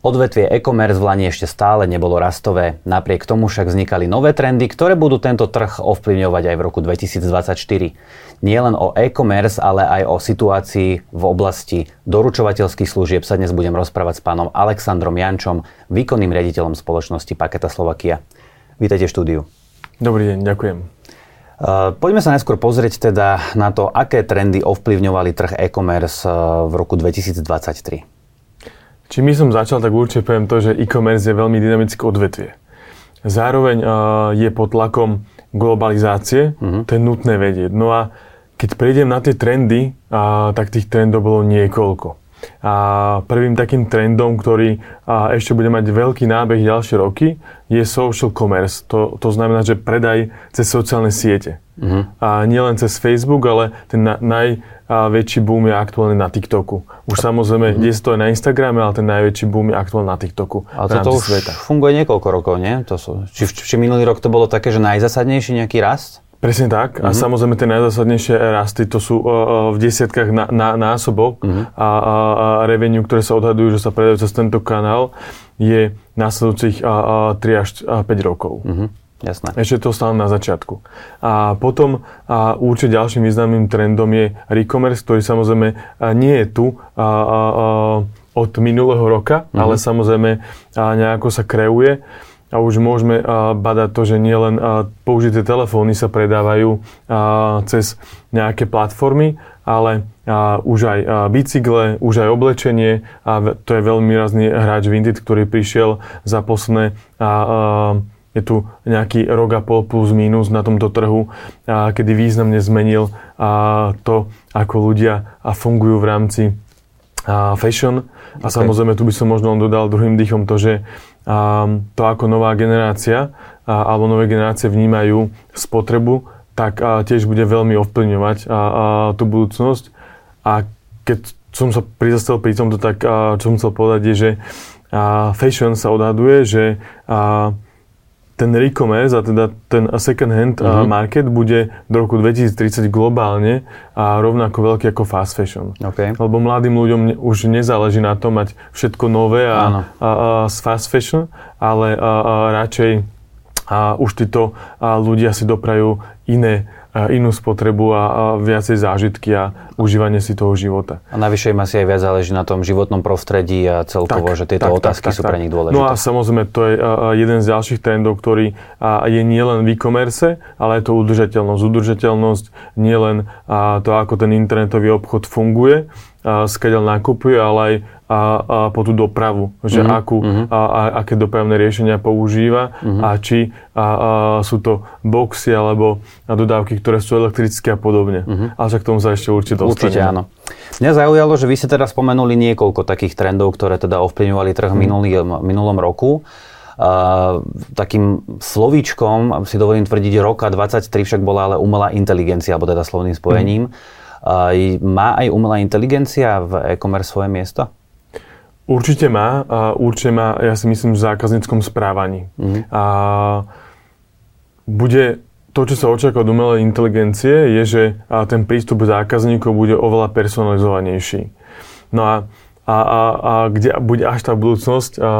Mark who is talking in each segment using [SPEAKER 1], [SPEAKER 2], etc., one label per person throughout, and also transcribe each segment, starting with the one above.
[SPEAKER 1] Odvetvie e-commerce v Lani ešte stále nebolo rastové. Napriek tomu však vznikali nové trendy, ktoré budú tento trh ovplyvňovať aj v roku 2024. Nie len o e-commerce, ale aj o situácii v oblasti doručovateľských služieb sa dnes budem rozprávať s pánom Alexandrom Jančom, výkonným riaditeľom spoločnosti Paketa Slovakia. Vítajte v štúdiu.
[SPEAKER 2] Dobrý deň, ďakujem.
[SPEAKER 1] Uh, poďme sa najskôr pozrieť teda na to, aké trendy ovplyvňovali trh e-commerce uh, v roku 2023.
[SPEAKER 2] Čím by som začal, tak určite poviem to, že e-commerce je veľmi dynamické odvetvie. Zároveň uh, je pod tlakom globalizácie, uh-huh. to je nutné vedieť. No a keď prejdem na tie trendy, uh, tak tých trendov bolo niekoľko. A prvým takým trendom, ktorý a ešte bude mať veľký nábeh ďalšie roky, je social commerce. To, to znamená, že predaj cez sociálne siete. Uh-huh. A nielen cez Facebook, ale ten na, naj, a väčší boom je aktuálne na TikToku. Už samozrejme, mm-hmm. je to aj na Instagrame, ale ten najväčší boom je aktuálne na TikToku.
[SPEAKER 1] Ale toto už sveta. funguje niekoľko rokov, nie? To sú, či, či minulý rok to bolo také, že najzasadnejší nejaký rast?
[SPEAKER 2] Presne tak. Mm-hmm. A mhm. samozrejme tie najzásadnejšie rasty to sú uh, v desiatkách na, na, násobok mm-hmm. a, a, a revenue, ktoré sa odhadujú, že sa predajú cez tento kanál, je následujúcich uh, uh, 3 až 5 rokov. Mm-hmm.
[SPEAKER 1] Jasné.
[SPEAKER 2] Ešte to stále na začiatku. A potom a určite ďalším významným trendom je e-commerce, ktorý samozrejme nie je tu a, a, a, od minulého roka, mm-hmm. ale samozrejme a nejako sa kreuje. A už môžeme badať to, že nielen použité telefóny sa predávajú cez nejaké platformy, ale už aj bicykle, už aj oblečenie a to je veľmi výrazný hráč Vinted, ktorý prišiel za posledné je tu nejaký rok a pol plus minus na tomto trhu, kedy významne zmenil to, ako ľudia fungujú v rámci fashion. A okay. samozrejme, tu by som možno dodal druhým dýchom to, že to, ako nová generácia alebo nové generácie vnímajú spotrebu, tak tiež bude veľmi ovplyvňovať tú budúcnosť. A keď som sa prizastavil pri tomto, tak čo som chcel povedať je, že fashion sa odhaduje, že ten e-commerce a teda ten second hand uh-huh. market bude do roku 2030 globálne a rovnako veľký ako fast fashion.
[SPEAKER 1] Okay.
[SPEAKER 2] Lebo mladým ľuďom už nezáleží na tom mať všetko nové a, a, a z fast fashion, ale a, a radšej a už títo ľudia si doprajú iné inú spotrebu a, a viacej zážitky a užívanie si toho života.
[SPEAKER 1] A navyše im asi aj viac záleží na tom životnom prostredí a celkovo, tak, že tieto tak, otázky tak, sú tak, pre nich dôležité.
[SPEAKER 2] No a samozrejme, to je jeden z ďalších trendov, ktorý je nielen v e-commerce, ale je to udržateľnosť. Udržateľnosť nielen to, ako ten internetový obchod funguje, skeďal nakupuje, ale aj a, a po tú dopravu, že mm-hmm. akú, mm-hmm. A, a, aké dopravné riešenia používa mm-hmm. a či a, a, sú to boxy alebo dodávky, ktoré sú elektrické a podobne. Mm-hmm. Ale však k tomu sa ešte určite dostaneme.
[SPEAKER 1] Určite áno. Mňa zaujalo, že vy ste teda spomenuli niekoľko takých trendov, ktoré teda ovplyvňovali trh mm-hmm. minulý, minulom roku. Uh, takým slovíčkom, si dovolím tvrdiť, roka 23 však bola ale umelá inteligencia, alebo teda slovným spojením. Mm. Má aj umelá inteligencia v e-commerce svoje miesto?
[SPEAKER 2] Určite má. Určite má, ja si myslím, v zákazníckom správaní. Mm. A bude to, čo sa očaká od umelej inteligencie, je, že ten prístup zákazníkov bude oveľa personalizovanejší. No a, a, a, a kde bude až tá budúcnosť, a, a,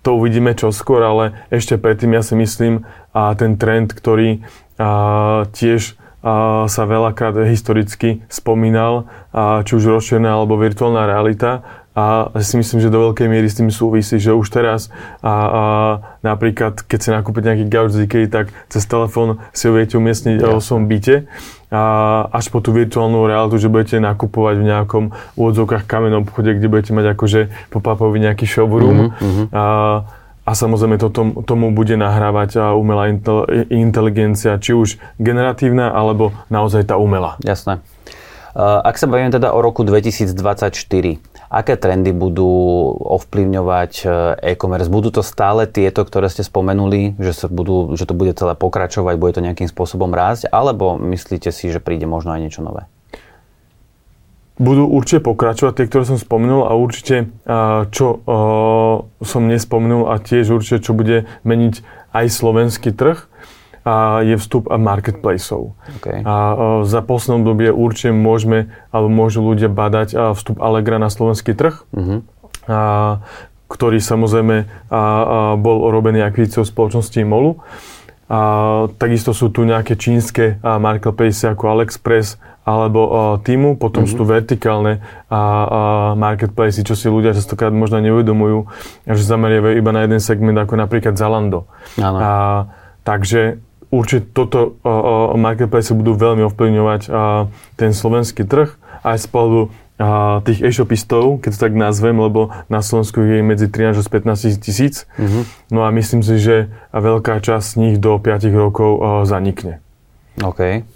[SPEAKER 2] to uvidíme čoskôr, ale ešte predtým ja si myslím, a ten trend, ktorý a, tiež a, sa veľakrát historicky spomínal, a, či už rozšírená alebo virtuálna realita, a si myslím, že do veľkej miery s tým súvisí, že už teraz a, a napríklad, keď si nakúpiť nejaký z IKEA, tak cez telefón si ho viete umiestniť ja. o svojom byte a až po tú virtuálnu realitu, že budete nakupovať v nejakom úvodzovkách kamenom obchode, kde budete mať akože pop-upový nejaký showroom. Mm-hmm. A, a samozrejme to tom, tomu bude nahrávať umelá inteligencia, či už generatívna, alebo naozaj tá umelá.
[SPEAKER 1] Jasné. Ak sa bavíme teda o roku 2024, aké trendy budú ovplyvňovať e, e-commerce? Budú to stále tieto, ktoré ste spomenuli, že, sa budú, že to bude celé pokračovať, bude to nejakým spôsobom rásť, alebo myslíte si, že príde možno aj niečo nové?
[SPEAKER 2] Budú určite pokračovať tie, ktoré som spomenul a určite, čo som nespomenul a tiež určite, čo bude meniť aj slovenský trh, a, je vstup marketplaceov.
[SPEAKER 1] Okay.
[SPEAKER 2] A, za poslednom dobie určite môžeme, alebo môžu ľudia badať vstup Allegra na slovenský trh. Uh-huh. A, ktorý samozrejme a, a, bol robený akvizíciou spoločnosti MOLu. A, takisto sú tu nejaké čínske marketplace ako AliExpress, alebo uh, týmu, potom mm-hmm. sú tu mhm. vertikálne uh, uh, marketplace, čo si ľudia častokrát možno neuvedomujú, že zameriavajú iba na jeden segment, ako napríklad Zalando. Uh, takže určite toto uh, marketplace budú veľmi ovplyvňovať uh, ten slovenský trh aj z pohľadu uh, tých e-shopistov, keď to tak nazvem, lebo na Slovensku je medzi 13 až 15 tisíc. Mm-hmm. No a myslím si, že veľká časť z nich do 5 rokov uh, zanikne.
[SPEAKER 1] OK.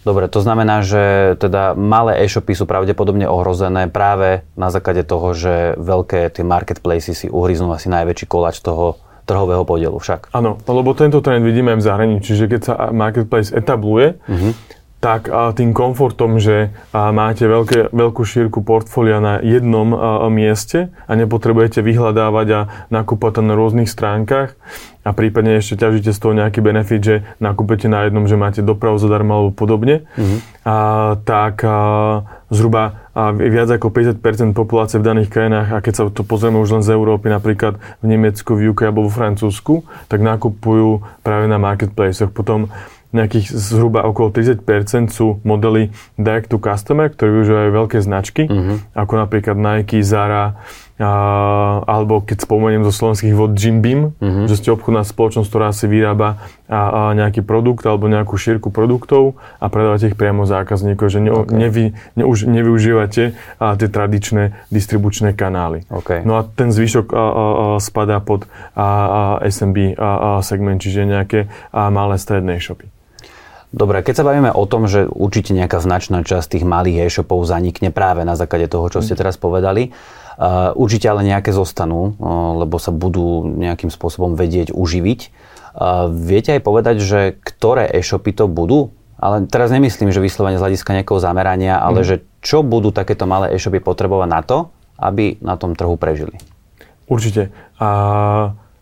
[SPEAKER 1] Dobre, to znamená, že teda malé e-shopy sú pravdepodobne ohrozené práve na základe toho, že veľké tie marketplaces si uhryznú asi najväčší koláč toho trhového podielu však.
[SPEAKER 2] Áno, lebo tento trend vidíme aj v zahraničí, že keď sa marketplace etabluje, uh-huh tak tým komfortom, že máte veľké, veľkú šírku portfólia na jednom mieste a nepotrebujete vyhľadávať a nakúpať na rôznych stránkach a prípadne ešte ťažíte z toho nejaký benefit, že nakúpete na jednom, že máte dopravu zadarmo alebo podobne, mm-hmm. a, tak a, zhruba a viac ako 50% populácie v daných krajinách, a keď sa to pozrieme už len z Európy, napríklad v Nemecku, v UK alebo vo Francúzsku, tak nakupujú práve na marketplace. Potom nejakých zhruba okolo 30% sú modely direct to customer, ktoré využívajú veľké značky, uh-huh. ako napríklad Nike, Zara, a, alebo keď spomeniem zo slovenských vod Jim Beam, uh-huh. že ste obchodná spoločnosť, ktorá si vyrába a, a nejaký produkt alebo nejakú šírku produktov a predávate ich priamo zákazníkov, že ne, okay. nevy, ne, už nevyužívate a, tie tradičné distribučné kanály.
[SPEAKER 1] Okay.
[SPEAKER 2] No a ten zvyšok a, a, a spadá pod a, a SMB a, a segment, čiže nejaké a malé stredné shopy.
[SPEAKER 1] Dobre, keď sa bavíme o tom, že určite nejaká značná časť tých malých e-shopov zanikne práve na základe toho, čo ste teraz povedali, uh, určite ale nejaké zostanú, uh, lebo sa budú nejakým spôsobom vedieť uživiť. Uh, viete aj povedať, že ktoré e-shopy to budú? Ale teraz nemyslím, že vyslovene z hľadiska nejakého zamerania, ale mm. že čo budú takéto malé e-shopy potrebovať na to, aby na tom trhu prežili?
[SPEAKER 2] Určite. A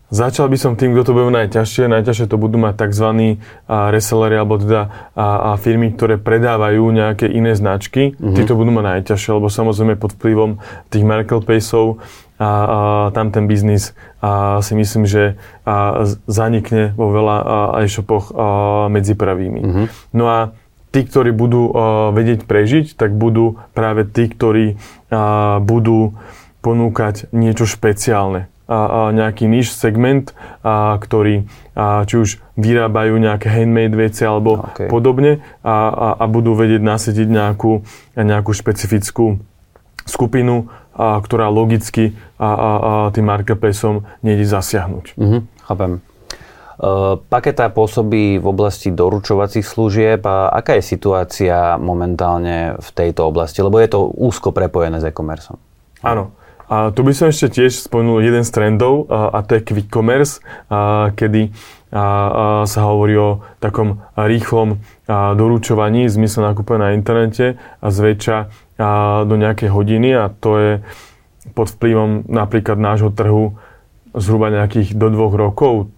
[SPEAKER 2] Začal by som tým, kto to bude najťažšie. Najťažšie to budú mať tzv. resellery, alebo teda a, a firmy, ktoré predávajú nejaké iné značky. Mm-hmm. Tí to budú mať najťažšie, lebo samozrejme pod vplyvom tých marketplaceov a, a tam ten biznis a si myslím, že a, zanikne vo veľa e-shopoch a, medzi prvými. Mm-hmm. No a tí, ktorí budú a, vedieť prežiť, tak budú práve tí, ktorí a, budú ponúkať niečo špeciálne a, a nejaký niž segment, a, ktorý a, či už vyrábajú nejaké handmade veci alebo okay. podobne a, a, a budú vedieť nasediť nejakú, nejakú špecifickú skupinu, a, ktorá logicky a, a, a tým marketplaceom nejde zasiahnuť.
[SPEAKER 1] Mm-hmm, chápem. Uh, Paketa pôsobí v oblasti doručovacích služieb a aká je situácia momentálne v tejto oblasti? Lebo je to úzko prepojené s e-commerce.
[SPEAKER 2] Áno. A tu by som ešte tiež spomenul jeden z trendov a, to je quick commerce, kedy sa hovorí o takom rýchlom doručovaní v zmysle nákupu na internete a zväčša do nejakej hodiny a to je pod vplyvom napríklad nášho trhu zhruba nejakých do dvoch rokov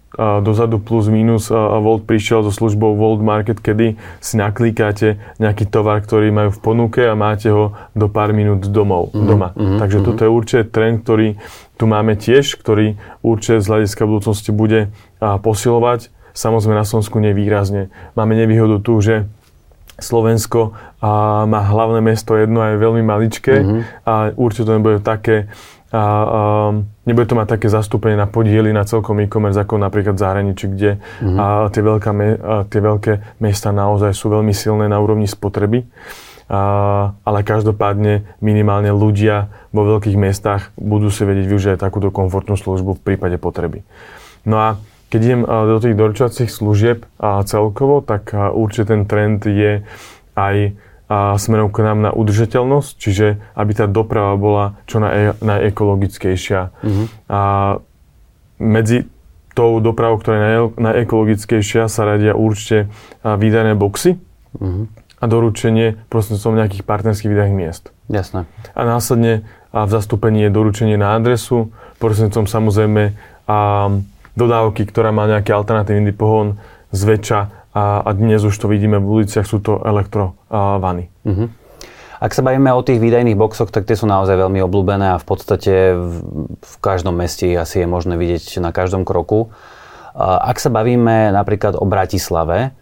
[SPEAKER 2] dozadu plus minus Volt prišiel so službou Volt Market, kedy si naklikáte nejaký tovar, ktorý majú v ponuke a máte ho do pár minút domov, mm-hmm. doma. Mm-hmm. Takže mm-hmm. toto je určite trend, ktorý tu máme tiež, ktorý určite z hľadiska budúcnosti bude posilovať. Samozrejme na Slovensku nevýrazne. Máme nevýhodu tu, že Slovensko a má hlavné mesto jedno a je veľmi maličké mm-hmm. a určite to nebude také a, a nebude to mať také zastúpenie na podiely na celkom e-commerce ako napríklad v zahraničí, kde mm-hmm. a, tie, veľká a, tie veľké mesta naozaj sú veľmi silné na úrovni spotreby. A, ale každopádne minimálne ľudia vo veľkých mestách budú si vedieť využiť takúto komfortnú službu v prípade potreby. No a keď idem do tých doručovacích služieb a celkovo, tak určite ten trend je aj a smerom k nám na udržateľnosť, čiže aby tá doprava bola čo naj, najekologickejšia. Mm-hmm. A medzi tou dopravou, ktorá je naj, najekologickejšia, sa radia určite výdané boxy mm-hmm. a doručenie prostredníctvom nejakých partnerských výdaných miest.
[SPEAKER 1] Jasné.
[SPEAKER 2] A následne a v zastúpení je doručenie na adresu, prostredníctvom samozrejme a dodávky, ktorá má nejaký alternatívny pohon, zväčša a, a dnes už to vidíme v uliciach, sú to elektrovany. Uh-huh.
[SPEAKER 1] Ak sa bavíme o tých výdajných boxoch, tak tie sú naozaj veľmi obľúbené a v podstate v, v každom meste asi je možné vidieť na každom kroku. Ak sa bavíme napríklad o Bratislave,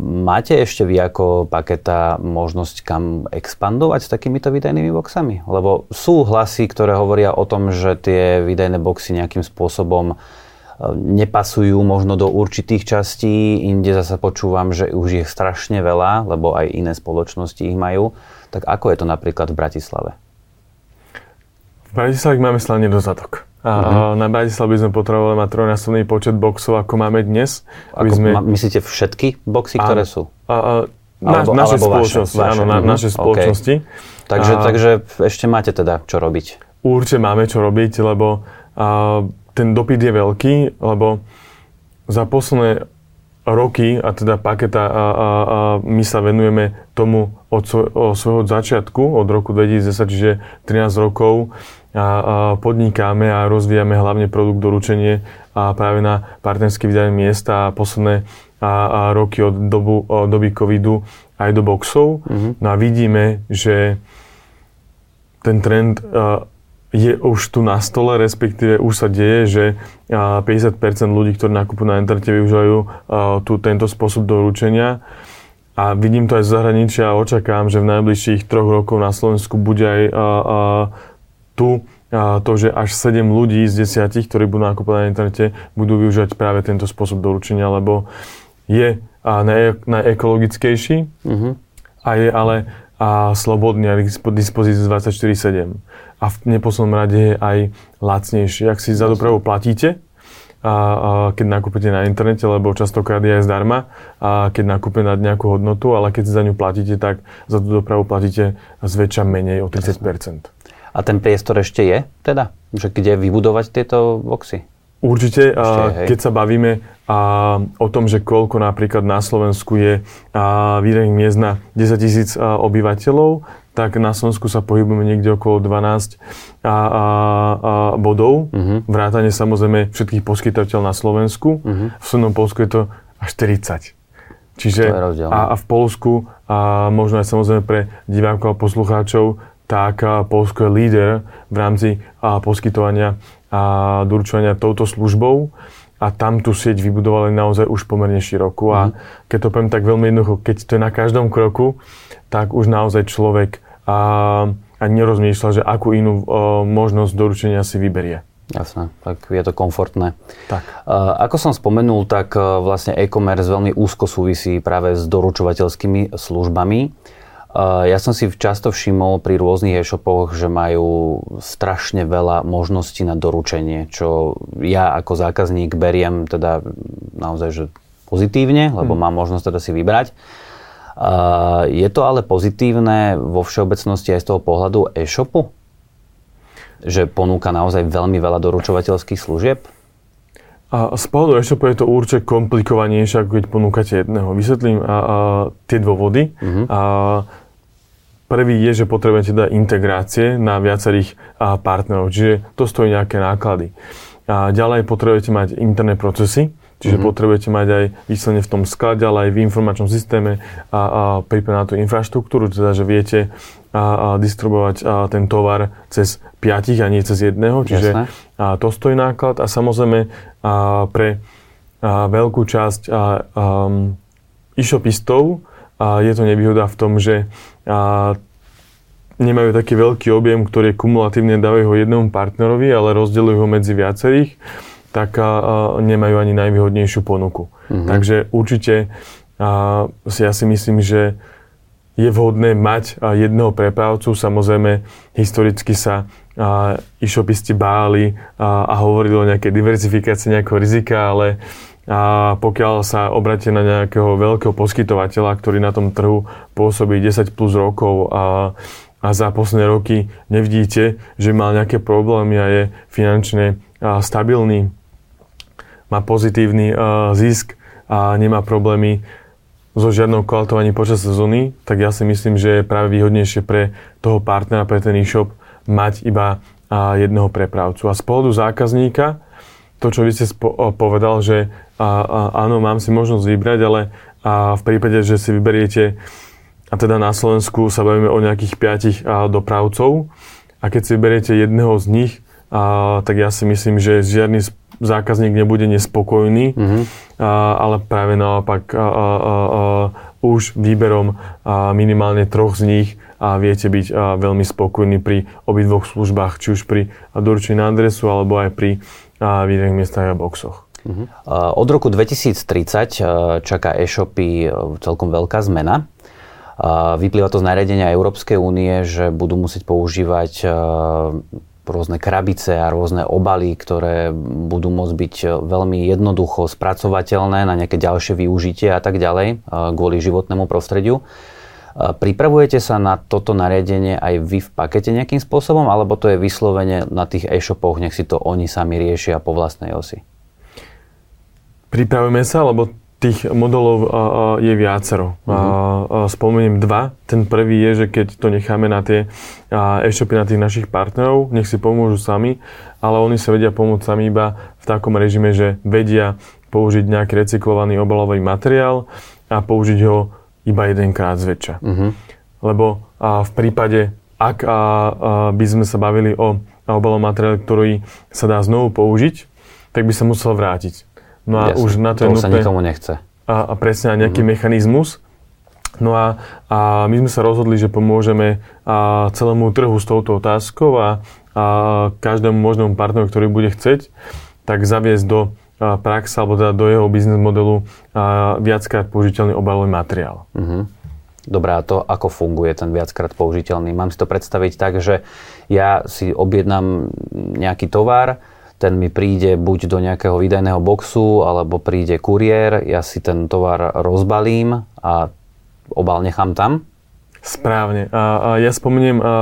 [SPEAKER 1] máte ešte vy ako paketa možnosť kam expandovať s takýmito výdajnými boxami? Lebo sú hlasy, ktoré hovoria o tom, že tie výdajné boxy nejakým spôsobom nepasujú možno do určitých častí, inde zase počúvam, že už je strašne veľa, lebo aj iné spoločnosti ich majú. Tak ako je to napríklad v Bratislave?
[SPEAKER 2] V Bratislave máme stále nedostatok. A uh-huh. na Bratislave by sme potrebovali mať trojnásobný počet boxov, ako máme dnes.
[SPEAKER 1] Ako, sme... Myslíte všetky boxy, ktoré a, sú? A, a,
[SPEAKER 2] na, alebo, naše alebo spoločnosti, vaše, áno, na, uh-huh. naše spoločnosti.
[SPEAKER 1] Okay. Takže, a, takže ešte máte teda čo robiť?
[SPEAKER 2] Určite máme čo robiť, lebo a, ten dopyt je veľký, lebo za posledné roky, a teda paketa, a, a, a my sa venujeme tomu od, od svojho začiatku, od roku 2010, čiže 13 rokov, a, a podnikáme a rozvíjame hlavne produkt doručenie a práve na partnerské vydanie miesta a posledné a, a roky od, dobu, od doby covidu aj do boxov. Mm-hmm. No a vidíme, že ten trend a, je už tu na stole, respektíve už sa deje, že 50% ľudí, ktorí nakupujú na internete, využívajú tu, tento spôsob doručenia. A vidím to aj z zahraničia a očakám, že v najbližších troch rokov na Slovensku bude aj a, a, tu a to, že až 7 ľudí z 10, ktorí budú nakupovať na internete, budú využívať práve tento spôsob doručenia, lebo je a naj, najekologickejší uh-huh. a je ale a slobodný a dispozícii 24-7 a v neposlednom rade je aj lacnejšie. Ak si za dopravu platíte, a, a keď nakúpite na internete, lebo častokrát je aj zdarma, a keď nakúpite na nejakú hodnotu, ale keď si za ňu platíte, tak za tú dopravu platíte zväčša menej o 30%.
[SPEAKER 1] A ten priestor ešte je teda? Že kde vybudovať tieto boxy?
[SPEAKER 2] Určite, Ešte, keď sa bavíme a, o tom, že koľko napríklad na Slovensku je výrejných miest na 10 tisíc obyvateľov, tak na Slovensku sa pohybujeme niekde okolo 12 a, a, a bodov. Uh-huh. Vrátane samozrejme všetkých poskytovateľov na Slovensku. Uh-huh. V Sunnom Polsku je to až 40. Čiže a, a v Polsku, a možno aj samozrejme pre divákov a poslucháčov, tak Polsko je líder v rámci poskytovania a doručovania touto službou a tam tú sieť vybudovali naozaj už pomerne širokú. A mhm. keď to poviem tak veľmi jednoducho, keď to je na každom kroku, tak už naozaj človek a, a nerozmýšľa, že akú inú o, možnosť doručenia si vyberie.
[SPEAKER 1] Jasné, tak je to komfortné.
[SPEAKER 2] Tak.
[SPEAKER 1] Uh, ako som spomenul, tak uh, vlastne e-commerce veľmi úzko súvisí práve s doručovateľskými službami. Ja som si často všimol pri rôznych e-shopoch, že majú strašne veľa možností na doručenie, čo ja ako zákazník beriem teda naozaj že pozitívne, lebo hmm. mám možnosť teda si vybrať. Je to ale pozitívne vo všeobecnosti aj z toho pohľadu e-shopu? Že ponúka naozaj veľmi veľa doručovateľských služieb?
[SPEAKER 2] A z pohľadu e-shopu je to určite komplikovanejšie, ako keď ponúkate jedného. Vysvetlím a, a, tie dôvody. Uh-huh. A, prvý je, že potrebujete dať integrácie na viacerých partnerov, čiže to stojí nejaké náklady. A ďalej potrebujete mať interné procesy, Čiže mm-hmm. potrebujete mať aj výsledne v tom sklade, ale aj v informačnom systéme a, a pripravenú tú infraštruktúru, teda že viete a, a distribuovať a, ten tovar cez piatich a nie cez jedného, čiže a, to stojí náklad a samozrejme a, pre a, veľkú časť a, a, e-shopistov a je to nevýhoda v tom, že a, nemajú taký veľký objem, ktorý kumulatívne dávajú ho jednému partnerovi, ale rozdeľujú ho medzi viacerých tak a, nemajú ani najvýhodnejšiu ponuku. Mm-hmm. Takže určite a, si ja si myslím, že je vhodné mať jedného prepravcu. Samozrejme, historicky sa e-shopisti báli a, a hovorili o nejakej diverzifikácii nejakého rizika, ale a pokiaľ sa obratíte na nejakého veľkého poskytovateľa, ktorý na tom trhu pôsobí 10 plus rokov a, a za posledné roky nevidíte, že mal nejaké problémy a je finančne stabilný, má pozitívny zisk a nemá problémy so žiadnou kvalitovaním počas sezóny, tak ja si myslím, že je práve výhodnejšie pre toho partnera, pre ten e-shop mať iba jedného prepravcu. A z pohľadu zákazníka, to čo vy ste spo- povedal, že a, a, áno, mám si možnosť vybrať, ale a v prípade, že si vyberiete, a teda na Slovensku sa bavíme o nejakých piatich a, dopravcov, a keď si vyberiete jedného z nich, a, tak ja si myslím, že žiadny zákazník nebude nespokojný, mm-hmm. a, ale práve naopak a, a, a, a, už výberom a, minimálne troch z nich a viete byť a, veľmi spokojní pri obidvoch službách, či už pri doručení na adresu alebo aj pri výdajných miestach a boxoch.
[SPEAKER 1] Uh-huh. Od roku 2030 čaká e-shopy celkom veľká zmena. Vyplýva to z nariadenia Európskej únie, že budú musieť používať rôzne krabice a rôzne obaly, ktoré budú môcť byť veľmi jednoducho spracovateľné na nejaké ďalšie využitie a tak ďalej kvôli životnému prostrediu. Pripravujete sa na toto nariadenie aj vy v pakete nejakým spôsobom, alebo to je vyslovene na tých e-shopoch, nech si to oni sami riešia po vlastnej osi?
[SPEAKER 2] Pripravujeme sa, lebo tých modelov je viacero. Uh-huh. Spomeniem dva. Ten prvý je, že keď to necháme na tie e-shopy, na tých našich partnerov, nech si pomôžu sami, ale oni sa vedia pomôcť sami iba v takom režime, že vedia použiť nejaký recyklovaný obalový materiál a použiť ho iba jedenkrát zväčša. Uh-huh. Lebo v prípade, ak by sme sa bavili o obalovom materiáli, ktorý sa dá znovu použiť, tak by sa musel vrátiť.
[SPEAKER 1] No a Jasne, už na to, to je nutné... sa nikomu nechce.
[SPEAKER 2] A, a presne nejaký mm-hmm. mechanizmus. No a, a my sme sa rozhodli, že pomôžeme a celému trhu s touto otázkou a, a každému možnému partneru, ktorý bude chceť, tak zaviesť do praxe alebo teda do jeho biznes modelu viackrát použiteľný obalový materiál.
[SPEAKER 1] Dobre, a to ako funguje ten viackrát použiteľný? Mám si to predstaviť tak, že ja si objednám nejaký tovar, ten mi príde buď do nejakého výdajného boxu, alebo príde kuriér, ja si ten tovar rozbalím a obal nechám tam?
[SPEAKER 2] Správne. A, a ja spomeniem, a, a,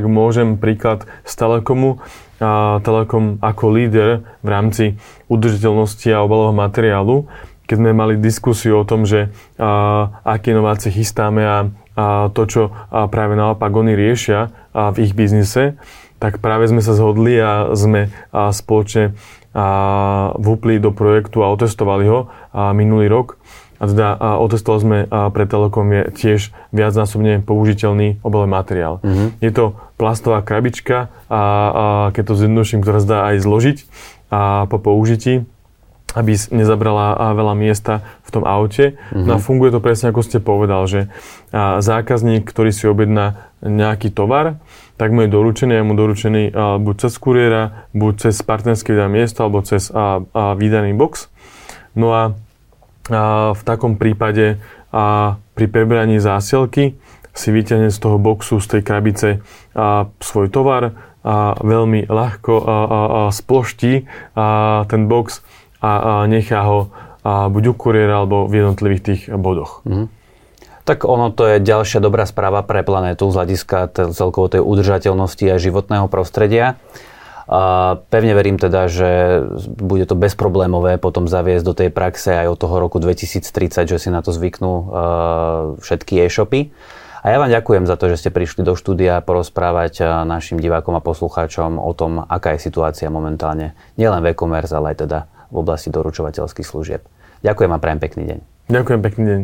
[SPEAKER 2] ak môžem, príklad z Telekomu. A, Telekom ako líder v rámci udržiteľnosti a obalového materiálu, keď sme mali diskusiu o tom, že a, aké inovácie chystáme a, a to, čo a práve naopak oni riešia a v ich biznise, tak práve sme sa zhodli a sme a spoločne a vúpli do projektu a otestovali ho a minulý rok. A teda a otestovali sme a pre Telekom je tiež viacnásobne použiteľný obalový materiál. Mm-hmm. Je to plastová krabička, a, a keď to zjednoduším, ktorá zdá aj zložiť a po použití aby nezabrala veľa miesta v tom aute. Mm-hmm. No a funguje to presne ako ste povedal, že zákazník, ktorý si objedná nejaký tovar, tak mu je doručený, je mu doručený buď cez kuriéra, buď cez partnerské vydané miesto, alebo cez a, a vydaný box. No a v takom prípade a pri prebraní zásielky si vyťahne z toho boxu, z tej krabice a, svoj tovar a veľmi ľahko a, a, a sploští a, ten box a, a nechá ho a, buď u kuriéra alebo v jednotlivých tých bodoch. Mm-hmm.
[SPEAKER 1] Tak ono to je ďalšia dobrá správa pre planétu z hľadiska celkovo tej udržateľnosti a životného prostredia. A pevne verím teda, že bude to bezproblémové potom zaviesť do tej praxe aj od toho roku 2030, že si na to zvyknú uh, všetky e-shopy. A ja vám ďakujem za to, že ste prišli do štúdia porozprávať našim divákom a poslucháčom o tom, aká je situácia momentálne nielen v e-commerce, ale aj teda v oblasti doručovateľských služieb. Ďakujem a prajem pekný deň.
[SPEAKER 2] Ďakujem pekný deň.